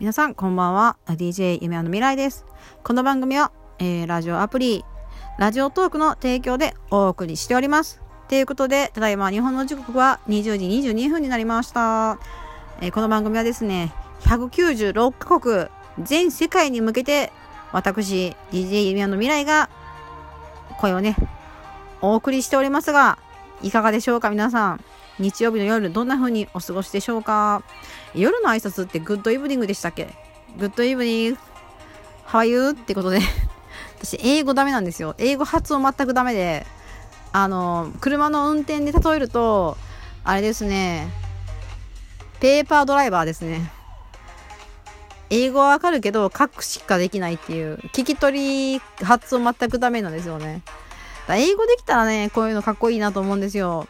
皆さんこんばんは。DJ 夢の未来です。この番組は、えー、ラジオアプリラジオトークの提供でお送りしております。ということでただいま日本の時刻は20時22分になりました、えー、この番組はですね196カ国全世界に向けて私 DJ 夢の未来が声をねお送りしておりますがいかがでしょうか？皆さん日曜日の夜どんな風にお過ごしでしょうか？夜の挨拶ってグッドイブニングでしたっけ？グッドイブニング。How are you? ってことで。私英語ダメなんですよ。英語発音全くダメで。あの車の運転で例えるとあれですね。ペーパードライバーですね。英語はわかるけど書くしかできないっていう。聞き取り発音全くダメなんですよね。だ英語できたらねこういうのかっこいいなと思うんですよ。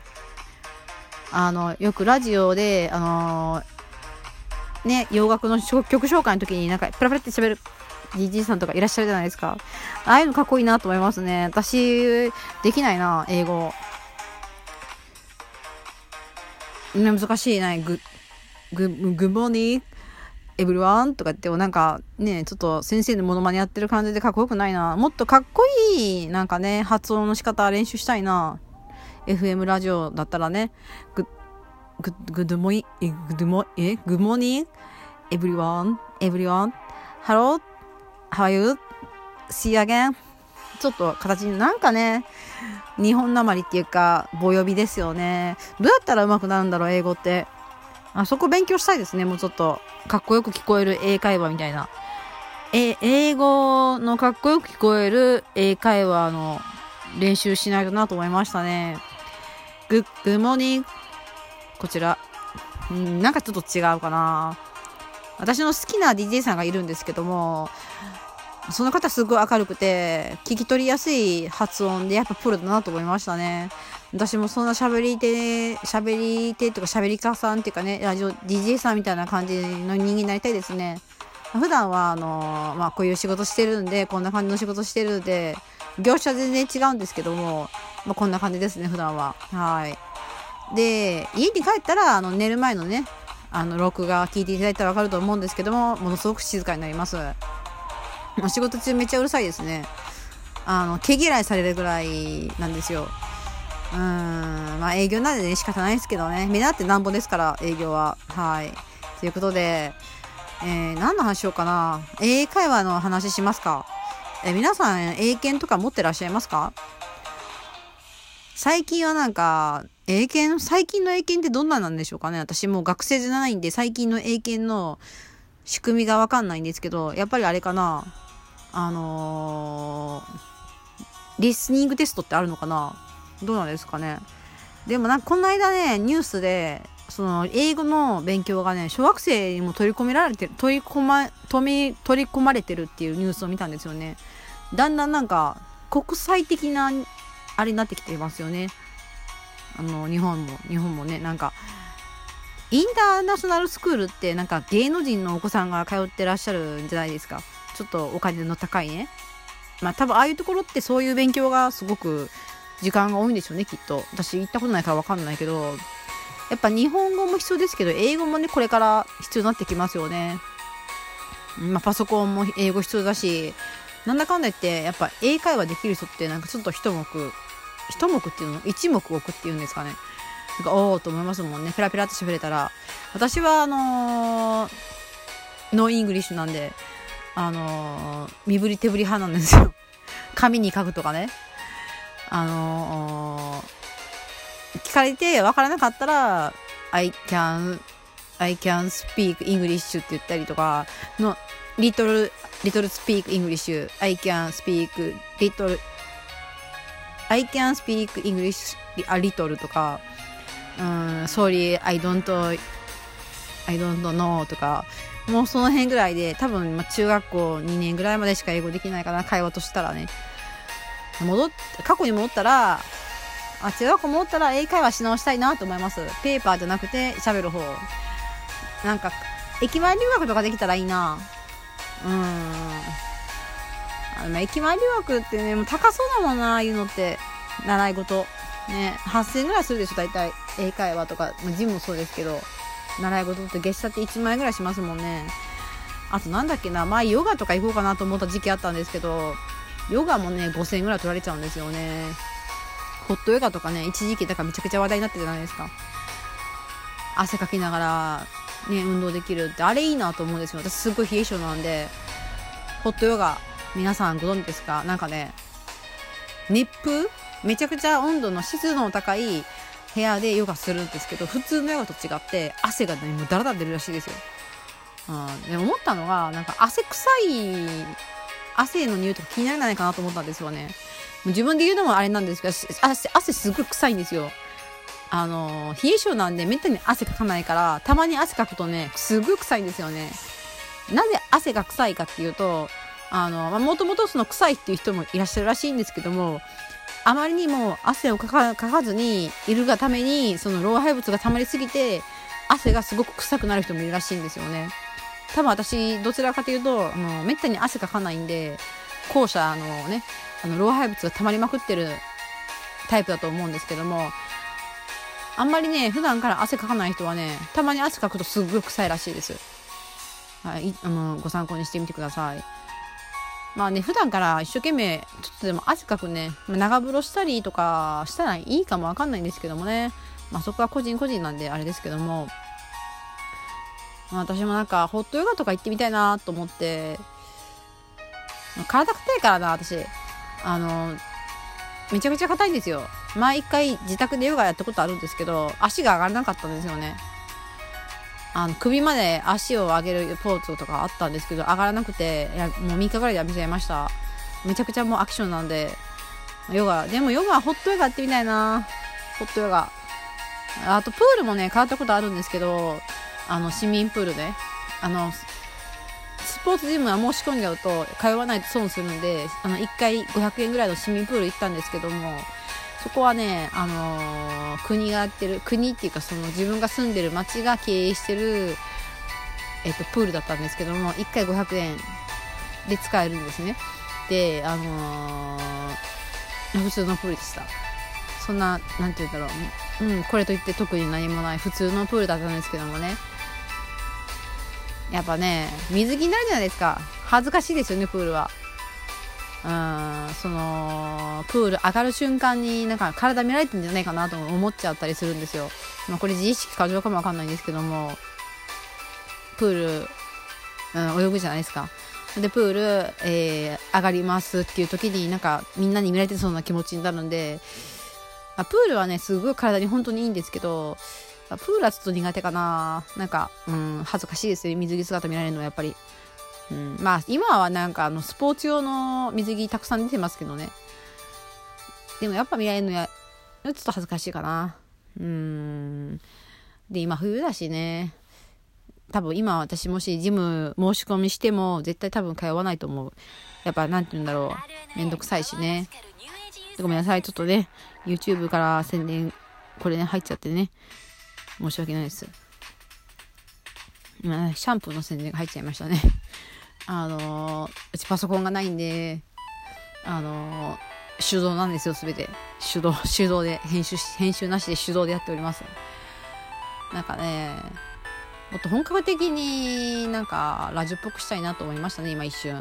あのよくラジオであのー、ね洋楽の曲紹介の時になんかプラプラって喋るじじいさんとかいらっしゃるじゃないですか。ああいうのかっこいいなと思いますね。私できないな英語。難しいねグググモニーエブリワンとか言ってなんかねちょっと先生のモノマネやってる感じでかっこよくないな。もっとかっこいいなんかね発音の仕方練習したいな。FM ラジオだったらね、 good mor、good mor え good morning everyone, everyone, hello, how are you, see you again ちょっと形になんかね、日本なまりっていうか、母呼びですよね。どうやったら上手くなるんだろう、英語って。あそこ勉強したいですね、もうちょっと。かっこよく聞こえる英会話みたいな。え、英語のかっこよく聞こえる英会話の練習しないとなと思いましたね。グッグモーニング。こちら。うん、なんかちょっと違うかな。私の好きな DJ さんがいるんですけども、その方すごい明るくて、聞き取りやすい発音でやっぱプロだなと思いましたね。私もそんな喋り手、喋り手とか喋り家さんっていうかね、ラジオ DJ さんみたいな感じの人間になりたいですね。普段は、あのまあ、こういう仕事してるんで、こんな感じの仕事してるんで、業種は全然違うんですけども、まあ、こんな感じですね、普段は。はい。で、家に帰ったら、あの、寝る前のね、あの、録画聞いていただいたらわかると思うんですけども、ものすごく静かになります。お仕事中めっちゃうるさいですね。あの、毛嫌いされるぐらいなんですよ。うーん、まあ営業なんでね、仕方ないですけどね。目立ってなんぼですから、営業は。はい。ということで、えー、何の話しようかな。英会話の話しますか。え皆さん、英検とか持ってらっしゃいますか？最近はなんか、英検、最近の英検ってどんななんでしょうかね？私もう学生じゃないんで、最近の英検の仕組みがわかんないんですけど、やっぱりあれかな？あのー、リスニングテストってあるのかな？どうなんですかね？でもなんかこの間ね、ニュースで、その英語の勉強がね、小学生にも取り込められてる、取り込ま、取り取り込まれてるっていうニュースを見たんですよね。だんだんなんか国際的なあれになってきてますよね。あの、日本も、日本もね、なんか、インターナショナルスクールってなんか芸能人のお子さんが通ってらっしゃるんじゃないですか。ちょっとお金の高いね。まあ多分ああいうところってそういう勉強がすごく時間が多いんでしょうね、きっと。私行ったことないからわかんないけど、やっぱ日本語も必要ですけど、英語もね、これから必要になってきますよね。まあパソコンも英語必要だし、なんだかんだ言ってやっぱ英会話できる人ってなんかちょっと一目一目っていうの一目置くっていうんですかね。なんかおおと思いますもんね。ペラペラって喋れたら。私はあのー、 no English なんであのー、身振り手振り派なんですよ。紙に書くとかね。あのー、聞かれて分からなかったら I can I can speak English って言ったりとかの little little speak English I can speak little I can speak English a little とかうん sorry I don't I don't know とかもうその辺ぐらいで多分、まあ、中学校2年ぐらいまでしか英語できないかな会話としたらね。戻っ過去に戻ったらあ中学校戻ったら英会話し直したいなと思います。ペーパーじゃなくて喋る方。なんか駅前留学とかできたらいいな。うん。あの駅前留学ってねもう高そうだもんなああいうのって。習い事。ね。8000円ぐらいするでしょ大体。英会話とか。ジムもそうですけど。習い事って月謝って1万円ぐらいしますもんね。あとなんだっけな。前ヨガとか行こうかなと思った時期あったんですけど。ヨガもね5000円ぐらい取られちゃうんですよね。ホットヨガとかね一時期だからめちゃくちゃ話題になってるじゃないですか。汗かきながらね運動できるって。あれいいなと思うんですよ。私すごい冷え性なんで。ホットヨガ皆さんご存知ですか？なんかね熱風めちゃくちゃ温度の湿度の高い部屋でヨガするんですけど普通のヨガと違って汗がねもうダラダラ出るらしいですよ。うん、で思ったのがなんか汗臭い汗の匂いとか気にならないかなと思ったんですよね。自分で言うのもあれなんですけど汗汗すごい臭いんですよ。あの冷え性なんでめったに汗かかないからたまに汗かくとねすごい臭いんですよね。なぜ汗が臭いかっていうともともとその臭いっていう人もいらっしゃるらしいんですけどもあまりにも汗をかかずにいるがためにその老廃物が溜まりすぎて汗がすごく臭くなる人もいるらしいんですよね。多分私どちらかというとあのめったに汗かかないんで後者のねあの老廃物が溜まりまくってるタイプだと思うんですけどもあんまりね普段から汗かかない人はねたまに汗かくとすっごい臭いらしいです、はい、あのご参考にしてみてください。まあね普段から一生懸命ちょっとでも汗かくね長風呂したりとかしたらいいかもわかんないんですけどもね。まあそこは個人個人なんであれですけども、まあ、私もなんかホットヨガとか行ってみたいなと思って。体硬いからな私。あのめちゃくちゃ硬いんですよ。前一回自宅でヨガやったことあるんですけど足が上がらなかったんですよね。あの首まで足を上げるポーズとかあったんですけど上がらなくていやもう3日ぐらいでやめちゃいました。めちゃくちゃもうアクションなんで。ヨガ。でもヨガホットヨガやってみたいな。ホットヨガ。あとプールもね変わったことあるんですけどあの市民プールねあのスポーツジムは申し込んじゃうと通わないと損するんであの1回500円ぐらいの市民プール行ったんですけどもそこはね、あのー、国がやってる国っていうかその自分が住んでる町が経営してる、えっと、プールだったんですけども1回500円で使えるんですね。であのー、普通のプールでした。そんな何て言うんだろう。うんこれといって特に何もない普通のプールだったんですけどもね。やっぱね水着になるじゃないですか。恥ずかしいですよねプールは。うんそのプール上がる瞬間になんか体見られてんじゃないかなと思っちゃったりするんですよ。まあ、これ自意識過剰かもわかんないんですけどもプール、うん、泳ぐじゃないですか。でプール、えー、上がりますっていう時になんかみんなに見られてそうな気持ちになるんで、あ、プールはねすごい体に本当にいいんですけど、プールはちょっと苦手かななんか、うん、恥ずかしいですね水着姿見られるのはやっぱり。うん、まあ今はなんかあのスポーツ用の水着たくさん出てますけどね。でもやっぱ見られるのやちょっと恥ずかしいかな。うん。で今冬だしね。多分今私もしジム申し込みしても絶対多分通わないと思う。やっぱ何て言うんだろう。めんどくさいしね。ごめんなさいちょっとね。YouTube から宣伝これね入っちゃってね。申し訳ないです。今、ね、シャンプーの宣伝が入っちゃいましたね。あのー、うちパソコンがないんで、あのー、手動なんですよ、すべて。手動、手動で、編集、編集なしで手動でやっております。なんかね、もっと本格的になんかラジオっぽくしたいなと思いましたね、今一瞬。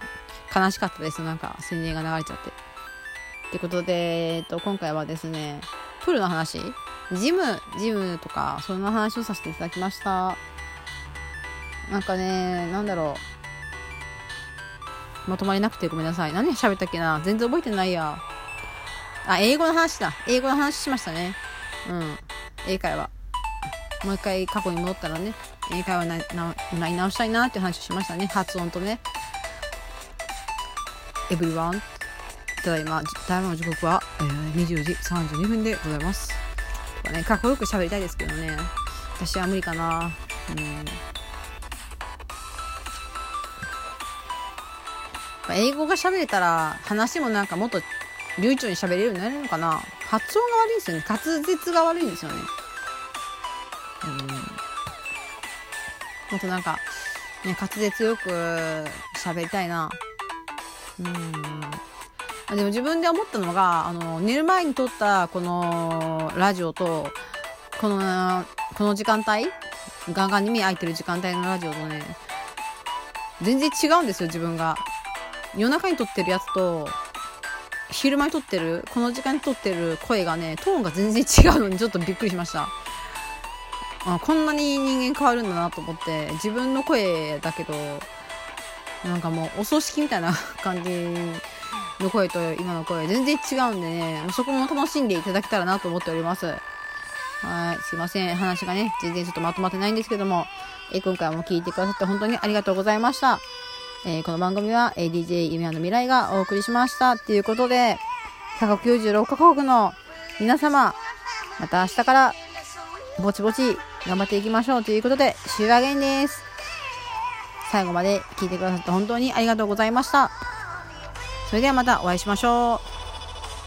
悲しかったです、なんか宣伝が流れちゃって。ってことで、えっと、今回はですね、プールの話ジム、ジムとか、そんな話をさせていただきました。なんかね、なんだろう。まとまりなくてごめんなさい。何喋ったっけな？全然覚えてないや。あ、英語の話だ。英語の話しましたね。うん。英会話。もう一回過去に戻ったらね、英会話ななな直したいなっていう話をしましたね。発音とね。everyone ただいま、ただいまの時刻は、えー、20時32分でございます。とかね、かっこよく喋りたいですけどね。私は無理かな。うん。英語が喋れたら話もなんかもっと流暢に喋れるようになるのかな。発音が悪いんですよね。滑舌が悪いんですよね。うん。もっとなんかね滑舌よく喋りたいな。うん。でも自分で思ったのがあの寝る前に撮ったこのラジオとこのこの時間帯ガンガンに目開いてる時間帯のラジオとね全然違うんですよ自分が。夜中に撮ってるやつと昼間に撮ってるこの時間に撮ってる声がねトーンが全然違うのにちょっとびっくりしました。あこんなに人間変わるんだなと思って自分の声だけどなんかもうお葬式みたいな感じの声と今の声全然違うんでねそこも楽しんでいただけたらなと思っております。はいすいません。話がね全然ちょっとまとまってないんですけども、え今回も聞いてくださって本当にありがとうございました。えー、この番組は、えー、DJ 夢の未来がお送りしましたっていうことで196カ国の皆様また明日からぼちぼち頑張っていきましょうということで週上げんです。最後まで聞いてくださって本当にありがとうございました。それではまたお会いしましょう。